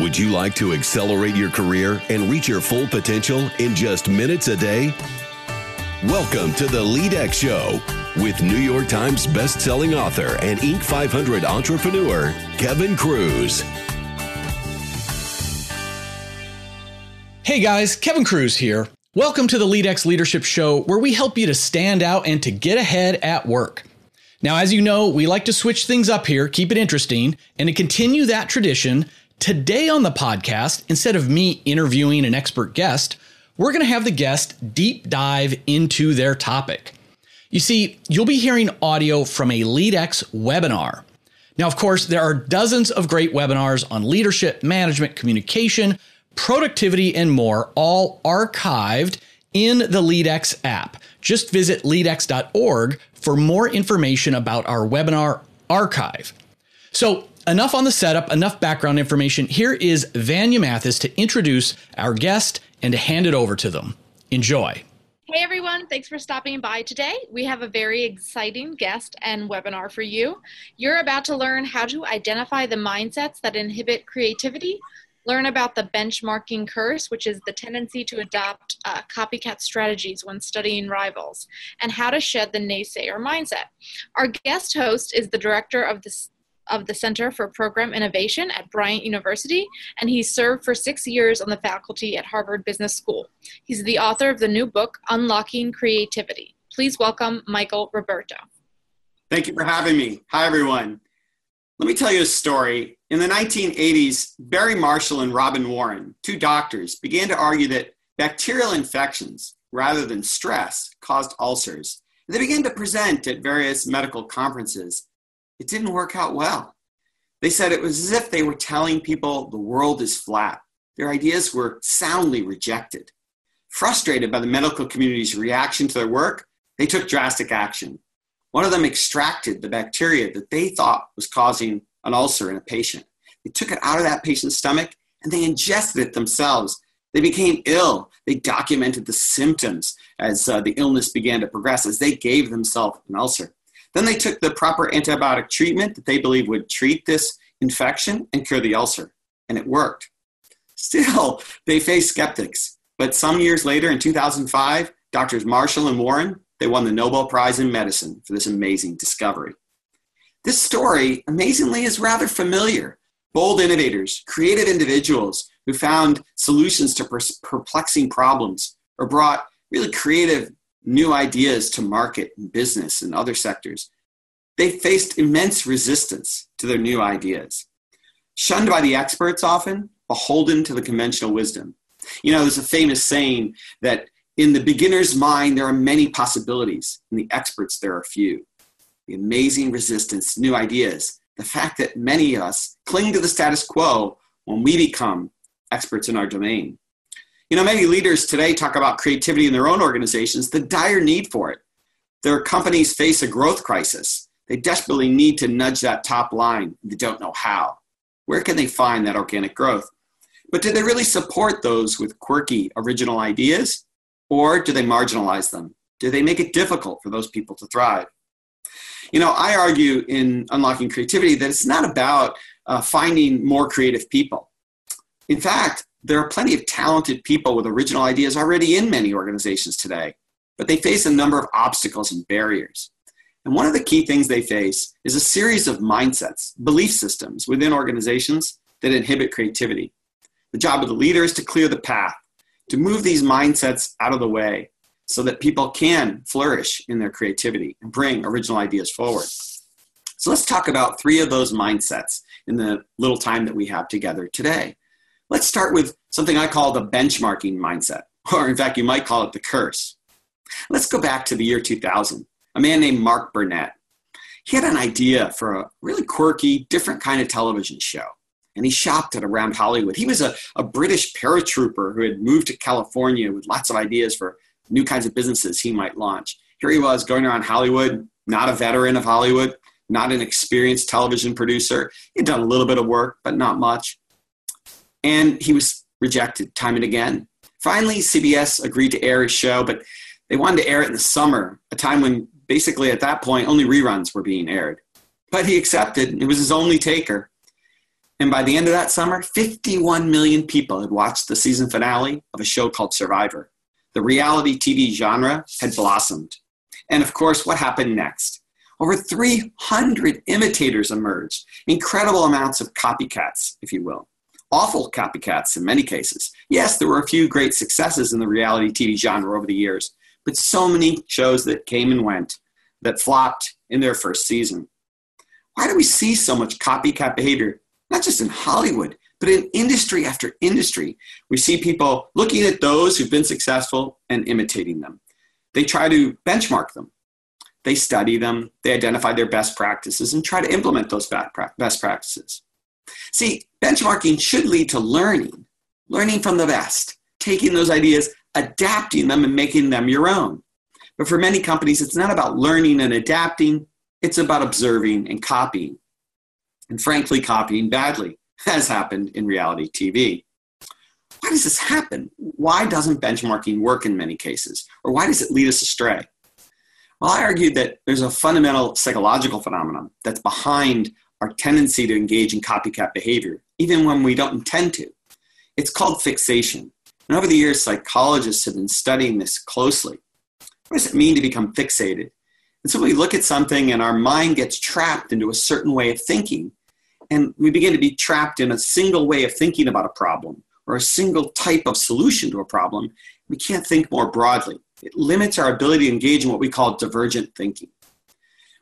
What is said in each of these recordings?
Would you like to accelerate your career and reach your full potential in just minutes a day? Welcome to the LeadX Show with New York Times best-selling author and Inc. 500 entrepreneur Kevin Kruse. Hey guys, Kevin Kruse here. Welcome to the LeadX Leadership Show, where we help you to stand out and to get ahead at work. Now, as you know, we like to switch things up here, keep it interesting, and to continue that tradition, Today on the podcast, instead of me interviewing an expert guest, we're going to have the guest deep dive into their topic. You see, you'll be hearing audio from a LeadX webinar. Now, of course, there are dozens of great webinars on leadership, management, communication, productivity, and more, all archived in the LeadX app. Just visit leadx.org for more information about our webinar archive. So, enough on the setup, enough background information. Here is Vanya Mathis to introduce our guest and to hand it over to them. Enjoy. Hey everyone, thanks for stopping by today. We have a very exciting guest and webinar for you. You're about to learn how to identify the mindsets that inhibit creativity, learn about the benchmarking curse, which is the tendency to adopt uh, copycat strategies when studying rivals, and how to shed the naysayer mindset. Our guest host is the director of the of the Center for Program Innovation at Bryant University, and he served for six years on the faculty at Harvard Business School. He's the author of the new book, Unlocking Creativity. Please welcome Michael Roberto. Thank you for having me. Hi, everyone. Let me tell you a story. In the 1980s, Barry Marshall and Robin Warren, two doctors, began to argue that bacterial infections, rather than stress, caused ulcers. They began to present at various medical conferences it didn't work out well. They said it was as if they were telling people the world is flat. Their ideas were soundly rejected. Frustrated by the medical community's reaction to their work, they took drastic action. One of them extracted the bacteria that they thought was causing an ulcer in a patient. They took it out of that patient's stomach and they ingested it themselves. They became ill. They documented the symptoms as uh, the illness began to progress, as they gave themselves an ulcer. Then they took the proper antibiotic treatment that they believed would treat this infection and cure the ulcer, and it worked. Still, they faced skeptics. But some years later, in 2005, Doctors Marshall and Warren, they won the Nobel Prize in Medicine for this amazing discovery. This story, amazingly, is rather familiar. Bold innovators, creative individuals who found solutions to perplexing problems or brought really creative new ideas to market and business and other sectors, they faced immense resistance to their new ideas. Shunned by the experts often, beholden to the conventional wisdom. You know, there's a famous saying that in the beginner's mind, there are many possibilities. In the experts, there are few. The amazing resistance new ideas, the fact that many of us cling to the status quo when we become experts in our domain. You know, many leaders today talk about creativity in their own organizations, the dire need for it. Their companies face a growth crisis. They desperately need to nudge that top line. They don't know how. Where can they find that organic growth? But do they really support those with quirky, original ideas? Or do they marginalize them? Do they make it difficult for those people to thrive? You know, I argue in Unlocking Creativity that it's not about uh, finding more creative people. In fact, there are plenty of talented people with original ideas already in many organizations today, but they face a number of obstacles and barriers. And one of the key things they face is a series of mindsets, belief systems within organizations that inhibit creativity. The job of the leader is to clear the path, to move these mindsets out of the way so that people can flourish in their creativity and bring original ideas forward. So let's talk about three of those mindsets in the little time that we have together today. Let's start with something I call the benchmarking mindset, or in fact, you might call it the curse. Let's go back to the year 2000. A man named Mark Burnett. He had an idea for a really quirky, different kind of television show, and he shopped it around Hollywood. He was a, a British paratrooper who had moved to California with lots of ideas for new kinds of businesses he might launch. Here he was going around Hollywood, not a veteran of Hollywood, not an experienced television producer. He'd done a little bit of work, but not much. And he was rejected time and again. Finally, CBS agreed to air his show, but they wanted to air it in the summer, a time when basically at that point only reruns were being aired. But he accepted, it was his only taker. And by the end of that summer, 51 million people had watched the season finale of a show called Survivor. The reality TV genre had blossomed. And of course, what happened next? Over 300 imitators emerged, incredible amounts of copycats, if you will. Awful copycats in many cases. Yes, there were a few great successes in the reality TV genre over the years, but so many shows that came and went that flopped in their first season. Why do we see so much copycat behavior, not just in Hollywood, but in industry after industry? We see people looking at those who've been successful and imitating them. They try to benchmark them. They study them, they identify their best practices, and try to implement those best practices. See, benchmarking should lead to learning, learning from the best, taking those ideas, adapting them, and making them your own. But for many companies, it's not about learning and adapting, it's about observing and copying. And frankly, copying badly, has happened in reality TV. Why does this happen? Why doesn't benchmarking work in many cases? Or why does it lead us astray? Well, I argued that there's a fundamental psychological phenomenon that's behind our tendency to engage in copycat behavior, even when we don't intend to. It's called fixation. And over the years, psychologists have been studying this closely. What does it mean to become fixated? And so we look at something and our mind gets trapped into a certain way of thinking. And we begin to be trapped in a single way of thinking about a problem or a single type of solution to a problem. We can't think more broadly. It limits our ability to engage in what we call divergent thinking.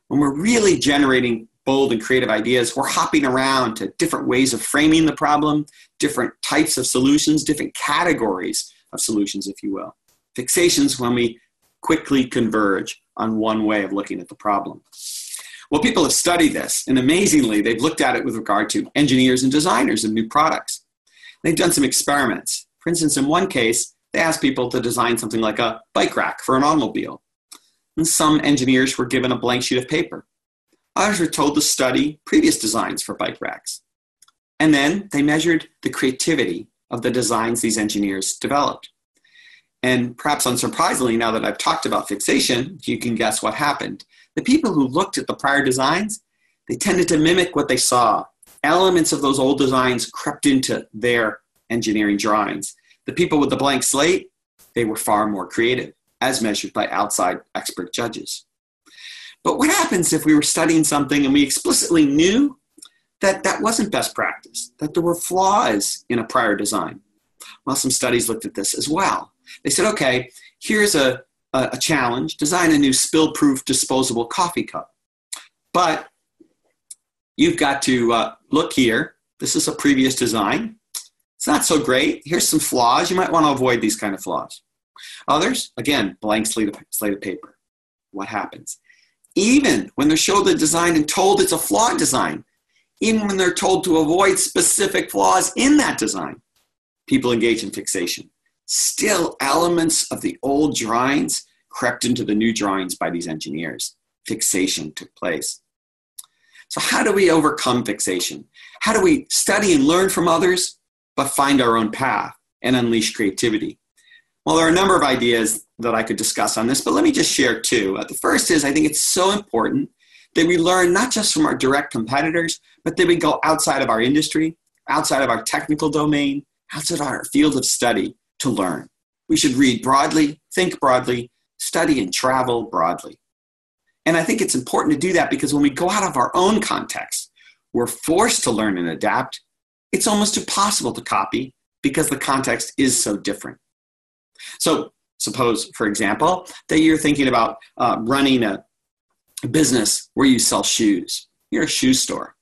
When we're really generating bold and creative ideas, we're hopping around to different ways of framing the problem, different types of solutions, different categories of solutions, if you will. Fixations when we quickly converge on one way of looking at the problem. Well, people have studied this, and amazingly, they've looked at it with regard to engineers and designers of new products. They've done some experiments. For instance, in one case, they asked people to design something like a bike rack for an automobile. And some engineers were given a blank sheet of paper. Others were told to study previous designs for bike racks. And then they measured the creativity of the designs these engineers developed. And perhaps unsurprisingly, now that I've talked about fixation, you can guess what happened. The people who looked at the prior designs, they tended to mimic what they saw. Elements of those old designs crept into their engineering drawings. The people with the blank slate, they were far more creative, as measured by outside expert judges. But what happens if we were studying something and we explicitly knew that that wasn't best practice, that there were flaws in a prior design? Well, some studies looked at this as well. They said, okay, here's a, a, a challenge design a new spill proof disposable coffee cup. But you've got to uh, look here. This is a previous design. It's not so great. Here's some flaws. You might want to avoid these kind of flaws. Others, again, blank slate of, slate of paper. What happens? Even when they're showed the design and told it's a flawed design, even when they're told to avoid specific flaws in that design, people engage in fixation still elements of the old drawings crept into the new drawings by these engineers. Fixation took place. So, how do we overcome fixation? How do we study and learn from others, but find our own path and unleash creativity? Well, there are a number of ideas that I could discuss on this, but let me just share two. Uh, the first is I think it's so important that we learn not just from our direct competitors, but that we go outside of our industry, outside of our technical domain, outside of our field of study, to learn. We should read broadly, think broadly, study and travel broadly. And I think it's important to do that because when we go out of our own context, we're forced to learn and adapt. It's almost impossible to copy because the context is so different. So, suppose, for example, that you're thinking about uh, running a business where you sell shoes. You're a shoe store.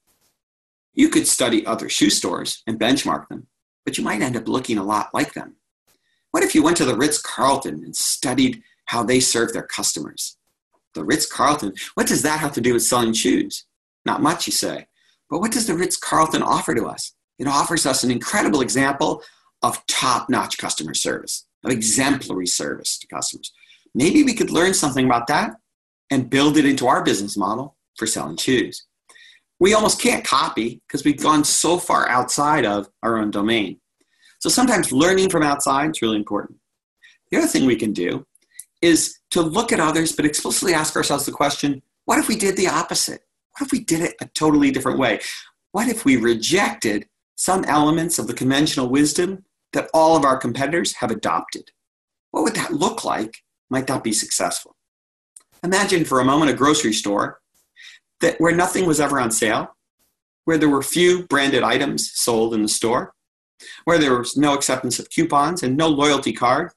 You could study other shoe stores and benchmark them, but you might end up looking a lot like them. What if you went to the Ritz Carlton and studied how they serve their customers? The Ritz Carlton, what does that have to do with selling shoes? Not much, you say. But what does the Ritz Carlton offer to us? It offers us an incredible example of top notch customer service, of exemplary service to customers. Maybe we could learn something about that and build it into our business model for selling shoes. We almost can't copy because we've gone so far outside of our own domain. So sometimes learning from outside is really important. The other thing we can do is to look at others, but explicitly ask ourselves the question what if we did the opposite? What if we did it a totally different way? What if we rejected some elements of the conventional wisdom that all of our competitors have adopted. What would that look like? Might that be successful? Imagine for a moment a grocery store that where nothing was ever on sale, where there were few branded items sold in the store, where there was no acceptance of coupons and no loyalty card,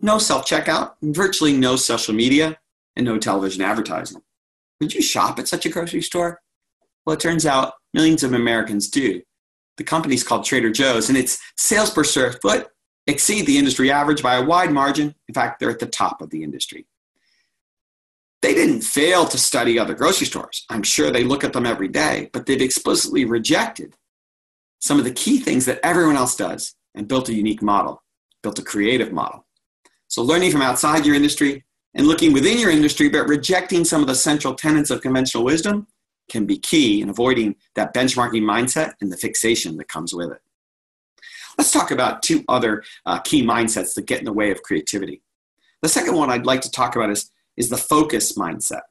no self checkout, virtually no social media, and no television advertising. Would you shop at such a grocery store? Well, it turns out millions of Americans do. The company's called Trader Joe's, and its sales per square foot exceed the industry average by a wide margin. In fact, they're at the top of the industry. They didn't fail to study other grocery stores. I'm sure they look at them every day, but they've explicitly rejected some of the key things that everyone else does and built a unique model, built a creative model. So, learning from outside your industry and looking within your industry, but rejecting some of the central tenets of conventional wisdom can be key in avoiding that benchmarking mindset and the fixation that comes with it. Let's talk about two other uh, key mindsets that get in the way of creativity. The second one I'd like to talk about is, is the focus mindset.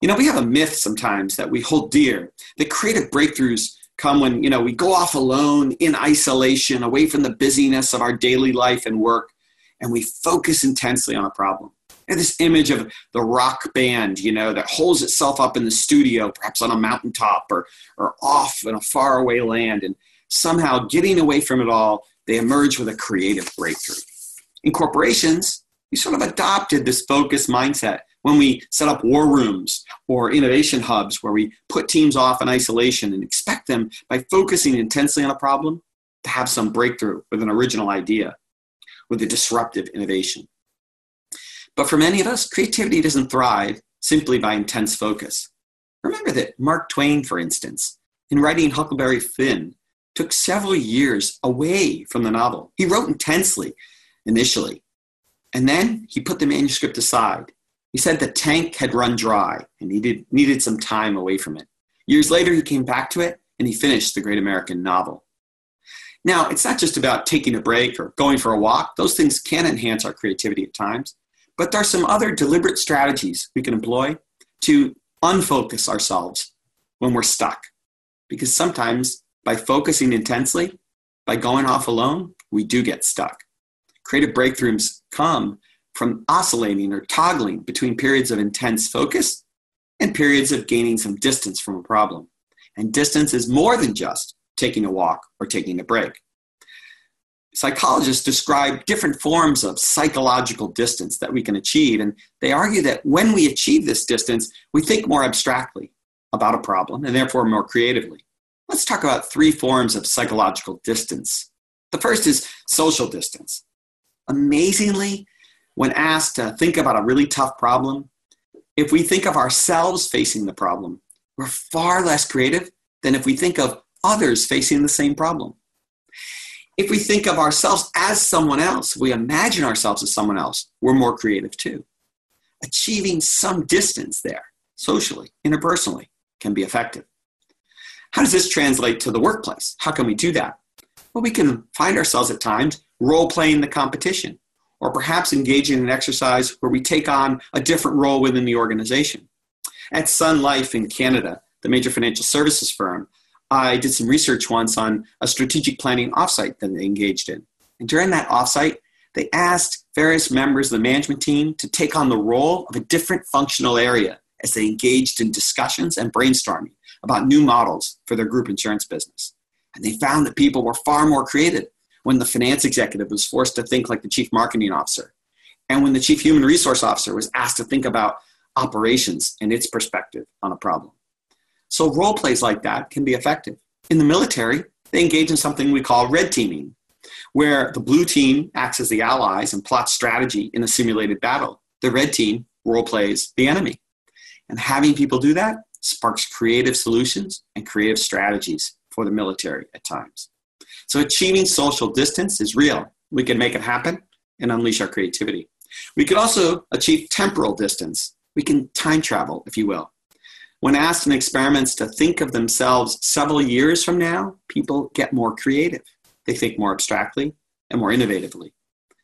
You know, we have a myth sometimes that we hold dear that creative breakthroughs come when, you know, we go off alone in isolation, away from the busyness of our daily life and work, and we focus intensely on a problem. This image of the rock band, you know, that holds itself up in the studio, perhaps on a mountaintop or, or off in a faraway land, and somehow getting away from it all, they emerge with a creative breakthrough. In corporations, we sort of adopted this focus mindset when we set up war rooms or innovation hubs where we put teams off in isolation and expect them by focusing intensely on a problem to have some breakthrough with an original idea, with a disruptive innovation. But for many of us, creativity doesn't thrive simply by intense focus. Remember that Mark Twain, for instance, in writing Huckleberry Finn, took several years away from the novel. He wrote intensely initially, and then he put the manuscript aside. He said the tank had run dry and he needed some time away from it. Years later, he came back to it and he finished the great American novel. Now, it's not just about taking a break or going for a walk. Those things can enhance our creativity at times. But there are some other deliberate strategies we can employ to unfocus ourselves when we're stuck. Because sometimes by focusing intensely, by going off alone, we do get stuck. Creative breakthroughs come from oscillating or toggling between periods of intense focus and periods of gaining some distance from a problem. And distance is more than just taking a walk or taking a break psychologists describe different forms of psychological distance that we can achieve. And they argue that when we achieve this distance, we think more abstractly about a problem and therefore more creatively. Let's talk about three forms of psychological distance. The first is social distance. Amazingly, when asked to think about a really tough problem, if we think of ourselves facing the problem, we're far less creative than if we think of others facing the same problem if we think of ourselves as someone else, we imagine ourselves as someone else, we're more creative too. Achieving some distance there, socially, interpersonally, can be effective. How does this translate to the workplace? How can we do that? Well, we can find ourselves at times role playing the competition, or perhaps engaging in an exercise where we take on a different role within the organization. At Sun Life in Canada, the major financial services firm, I did some research once on a strategic planning offsite that they engaged in. And during that offsite, they asked various members of the management team to take on the role of a different functional area as they engaged in discussions and brainstorming about new models for their group insurance business. And they found that people were far more creative when the finance executive was forced to think like the chief marketing officer, and when the chief human resource officer was asked to think about operations and its perspective on a problem. So role plays like that can be effective. In the military, they engage in something we call red teaming, where the blue team acts as the allies and plots strategy in a simulated battle. The red team role plays the enemy. And having people do that sparks creative solutions and creative strategies for the military at times. So achieving social distance is real. We can make it happen and unleash our creativity. We could also achieve temporal distance. We can time travel, if you will. When asked in experiments to think of themselves several years from now, people get more creative. They think more abstractly and more innovatively.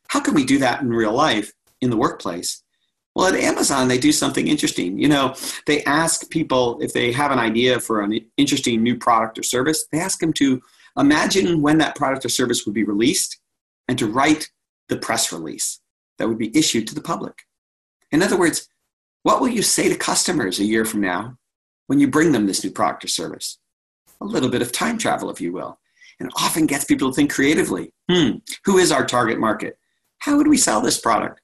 How can we do that in real life, in the workplace? Well, at Amazon, they do something interesting. You know, they ask people if they have an idea for an interesting new product or service, they ask them to imagine when that product or service would be released and to write the press release that would be issued to the public. In other words, what will you say to customers a year from now when you bring them this new product or service? A little bit of time travel, if you will, and often gets people to think creatively. Hmm, who is our target market? How would we sell this product?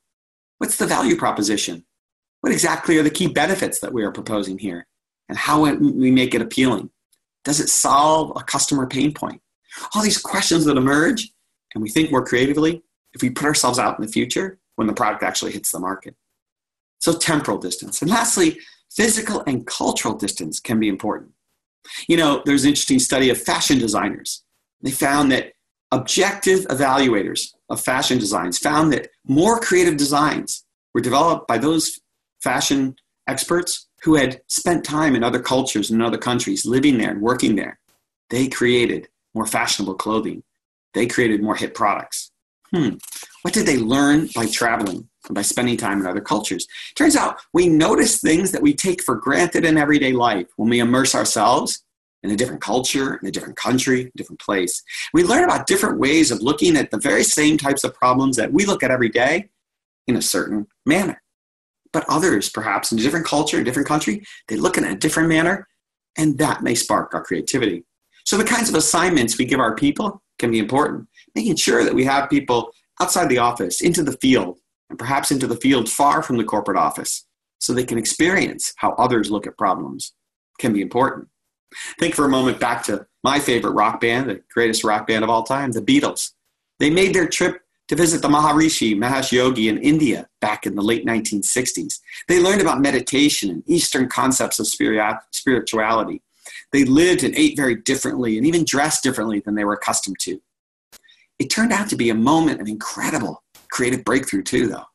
What's the value proposition? What exactly are the key benefits that we are proposing here? And how we make it appealing? Does it solve a customer pain point? All these questions that emerge, and we think more creatively if we put ourselves out in the future when the product actually hits the market. So, temporal distance. And lastly, physical and cultural distance can be important. You know, there's an interesting study of fashion designers. They found that objective evaluators of fashion designs found that more creative designs were developed by those fashion experts who had spent time in other cultures and other countries, living there and working there. They created more fashionable clothing. They created more hit products. Hmm. What did they learn by traveling by spending time in other cultures? Turns out we notice things that we take for granted in everyday life when we immerse ourselves in a different culture, in a different country, different place. We learn about different ways of looking at the very same types of problems that we look at every day in a certain manner. But others, perhaps in a different culture, a different country, they look in a different manner, and that may spark our creativity. So the kinds of assignments we give our people can be important. Making sure that we have people outside the office, into the field, and perhaps into the field far from the corporate office, so they can experience how others look at problems can be important. Think for a moment back to my favorite rock band, the greatest rock band of all time, the Beatles. They made their trip to visit the Maharishi Mahesh Yogi in India back in the late 1960s. They learned about meditation and Eastern concepts of spirituality. They lived and ate very differently and even dressed differently than they were accustomed to. It turned out to be a moment of incredible creative breakthrough, too, though.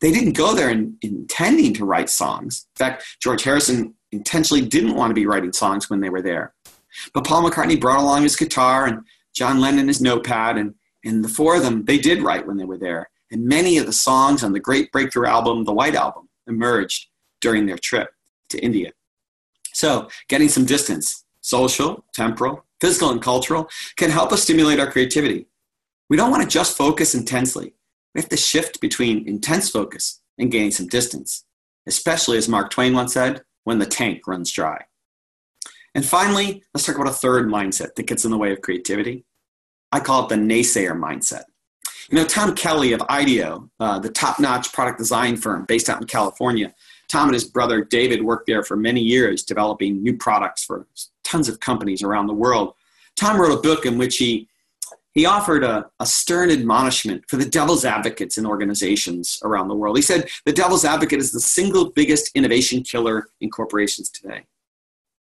They didn't go there in, intending to write songs. In fact, George Harrison intentionally didn't want to be writing songs when they were there. But Paul McCartney brought along his guitar and John Lennon his notepad, and, and the four of them, they did write when they were there. And many of the songs on the great breakthrough album, the White Album, emerged during their trip to India. So, getting some distance, social, temporal, physical, and cultural, can help us stimulate our creativity. We don't want to just focus intensely. We have to shift between intense focus and gaining some distance, especially as Mark Twain once said, when the tank runs dry. And finally, let's talk about a third mindset that gets in the way of creativity. I call it the naysayer mindset. You know, Tom Kelley of IDEO, uh, the top notch product design firm based out in California, Tom and his brother David worked there for many years developing new products for tons of companies around the world. Tom wrote a book in which he he offered a, a, stern admonishment for the devil's advocates in organizations around the world. He said the devil's advocate is the single biggest innovation killer in corporations today.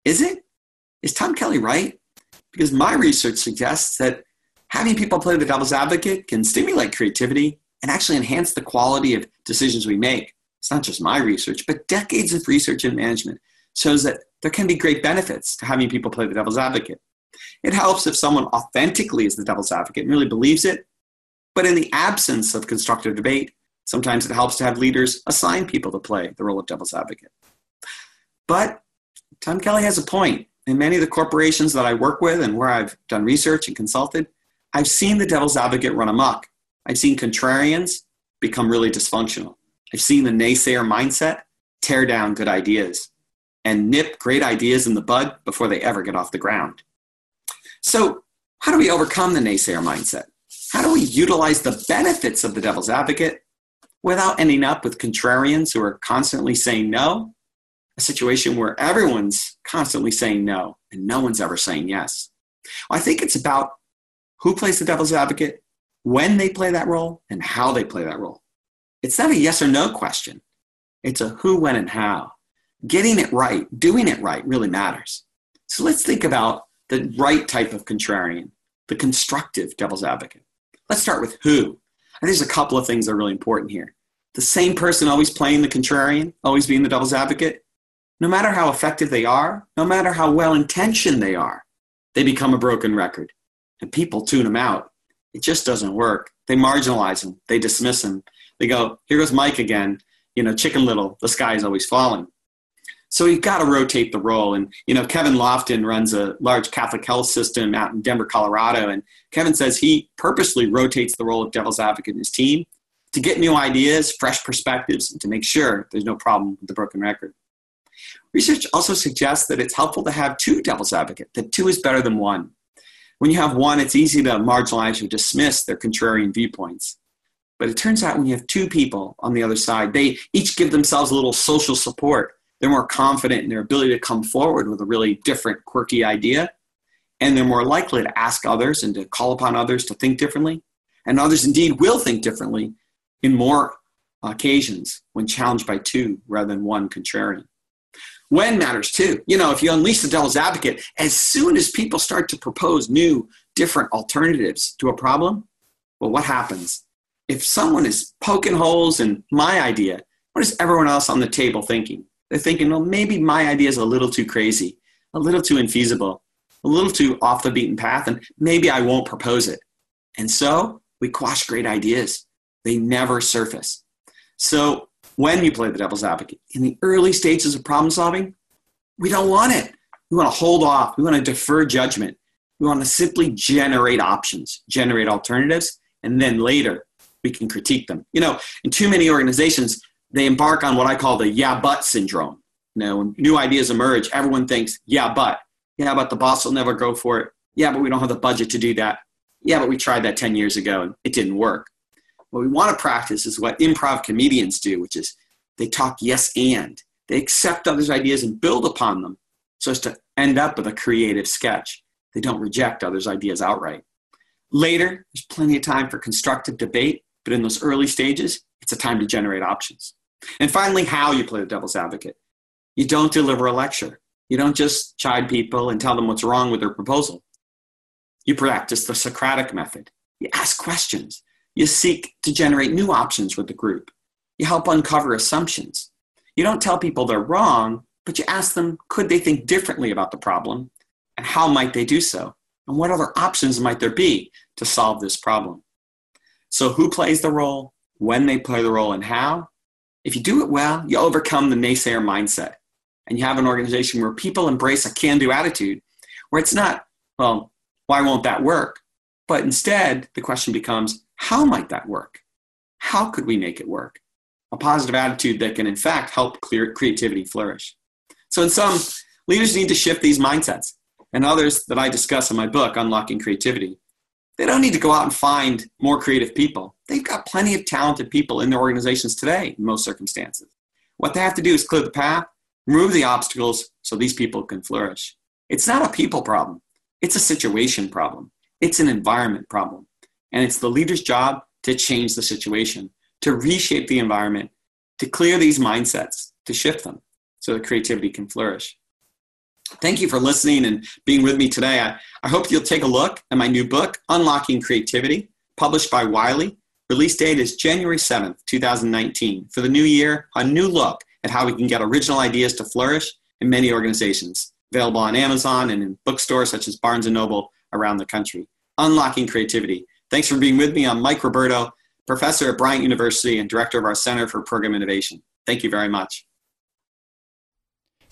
Is it? Is Tom Kelley right? Because my research suggests that having people play the devil's advocate can stimulate creativity and actually enhance the quality of decisions we make. It's not just my research, but decades of research and management shows that there can be great benefits to having people play the devil's advocate. It helps if someone authentically is the devil's advocate and really believes it. But in the absence of constructive debate, sometimes it helps to have leaders assign people to play the role of devil's advocate. But Tom Kelley has a point. In many of the corporations that I work with and where I've done research and consulted, I've seen the devil's advocate run amok. I've seen contrarians become really dysfunctional. I've seen the naysayer mindset tear down good ideas and nip great ideas in the bud before they ever get off the ground. So, how do we overcome the naysayer mindset? How do we utilize the benefits of the devil's advocate without ending up with contrarians who are constantly saying no? A situation where everyone's constantly saying no and no one's ever saying yes. Well, I think it's about who plays the devil's advocate, when they play that role, and how they play that role. It's not a yes or no question, it's a who, when, and how. Getting it right, doing it right really matters. So let's think about the right type of contrarian, the constructive devil's advocate. Let's start with who. And there's a couple of things that are really important here. The same person always playing the contrarian, always being the devil's advocate, no matter how effective they are, no matter how well intentioned they are, they become a broken record. And people tune them out. It just doesn't work. They marginalize them, they dismiss them. They go, here goes Mike again, you know, chicken little, the sky is always falling. So you've got to rotate the role. And, you know, Kevin Lofton runs a large Catholic health system out in Denver, Colorado. And Kevin says he purposely rotates the role of devil's advocate in his team to get new ideas, fresh perspectives, and to make sure there's no problem with the broken record. Research also suggests that it's helpful to have two devil's advocate, that two is better than one. When you have one, it's easy to marginalize or dismiss their contrarian viewpoints. But it turns out when you have two people on the other side, they each give themselves a little social support. They're more confident in their ability to come forward with a really different, quirky idea. And they're more likely to ask others and to call upon others to think differently. And others indeed will think differently in more occasions when challenged by two rather than one contrarian. When matters too. You know, if you unleash the devil's advocate, as soon as people start to propose new, different alternatives to a problem, well, what happens? If someone is poking holes in my idea, what is everyone else on the table thinking? They're thinking, well, maybe my idea is a little too crazy, a little too infeasible, a little too off the beaten path, and maybe I won't propose it. And so we quash great ideas. They never surface. So when you play the devil's advocate, in the early stages of problem solving, we don't want it. We want to hold off. We want to defer judgment. We want to simply generate options, generate alternatives, and then later we can critique them. You know, in too many organizations, they embark on what I call the yeah, but syndrome. You know, when new ideas emerge, everyone thinks, yeah, but. Yeah, but the boss will never go for it. Yeah, but we don't have the budget to do that. Yeah, but we tried that 10 years ago and it didn't work. What we want to practice is what improv comedians do, which is they talk yes and. They accept others' ideas and build upon them so as to end up with a creative sketch. They don't reject others' ideas outright. Later, there's plenty of time for constructive debate, but in those early stages, it's a time to generate options. And finally, how you play the devil's advocate. You don't deliver a lecture. You don't just chide people and tell them what's wrong with their proposal. You practice the Socratic method. You ask questions. You seek to generate new options with the group. You help uncover assumptions. You don't tell people they're wrong, but you ask them could they think differently about the problem and how might they do so? And what other options might there be to solve this problem? So, who plays the role, when they play the role, and how? If you do it well, you overcome the naysayer mindset and you have an organization where people embrace a can do attitude, where it's not, well, why won't that work? But instead, the question becomes, how might that work? How could we make it work? A positive attitude that can, in fact, help clear creativity flourish. So, in some, leaders need to shift these mindsets, and others that I discuss in my book, Unlocking Creativity. They don't need to go out and find more creative people. They've got plenty of talented people in their organizations today, in most circumstances. What they have to do is clear the path, remove the obstacles so these people can flourish. It's not a people problem, it's a situation problem, it's an environment problem. And it's the leader's job to change the situation, to reshape the environment, to clear these mindsets, to shift them so that creativity can flourish. Thank you for listening and being with me today. I, I hope you'll take a look at my new book, Unlocking Creativity, published by Wiley. Release date is January 7th, 2019. For the new year, a new look at how we can get original ideas to flourish in many organizations. Available on Amazon and in bookstores such as Barnes & Noble around the country. Unlocking Creativity. Thanks for being with me. I'm Mike Roberto, professor at Bryant University and director of our Center for Program Innovation. Thank you very much.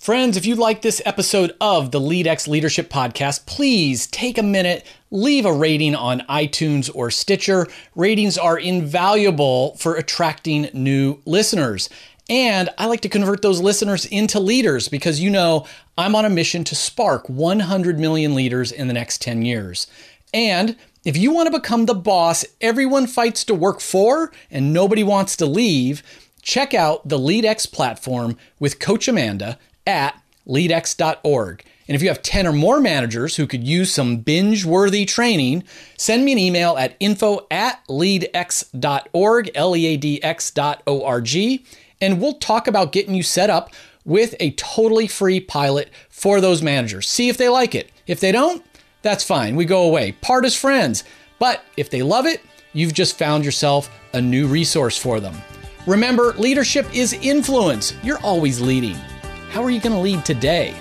Friends, if you like this episode of the LeadX Leadership Podcast, please take a minute, leave a rating on iTunes or Stitcher. Ratings are invaluable for attracting new listeners. And I like to convert those listeners into leaders because you know I'm on a mission to spark 100 million leaders in the next 10 years. And if you want to become the boss everyone fights to work for and nobody wants to leave, check out the LeadX platform with Coach Amanda at leadx.org. And if you have 10 or more managers who could use some binge worthy training, send me an email at info at leadx.org, L E A D X dot O R G, and we'll talk about getting you set up with a totally free pilot for those managers. See if they like it. If they don't, that's fine. We go away. Part as friends. But if they love it, you've just found yourself a new resource for them. Remember, leadership is influence. You're always leading. How are you going to lead today?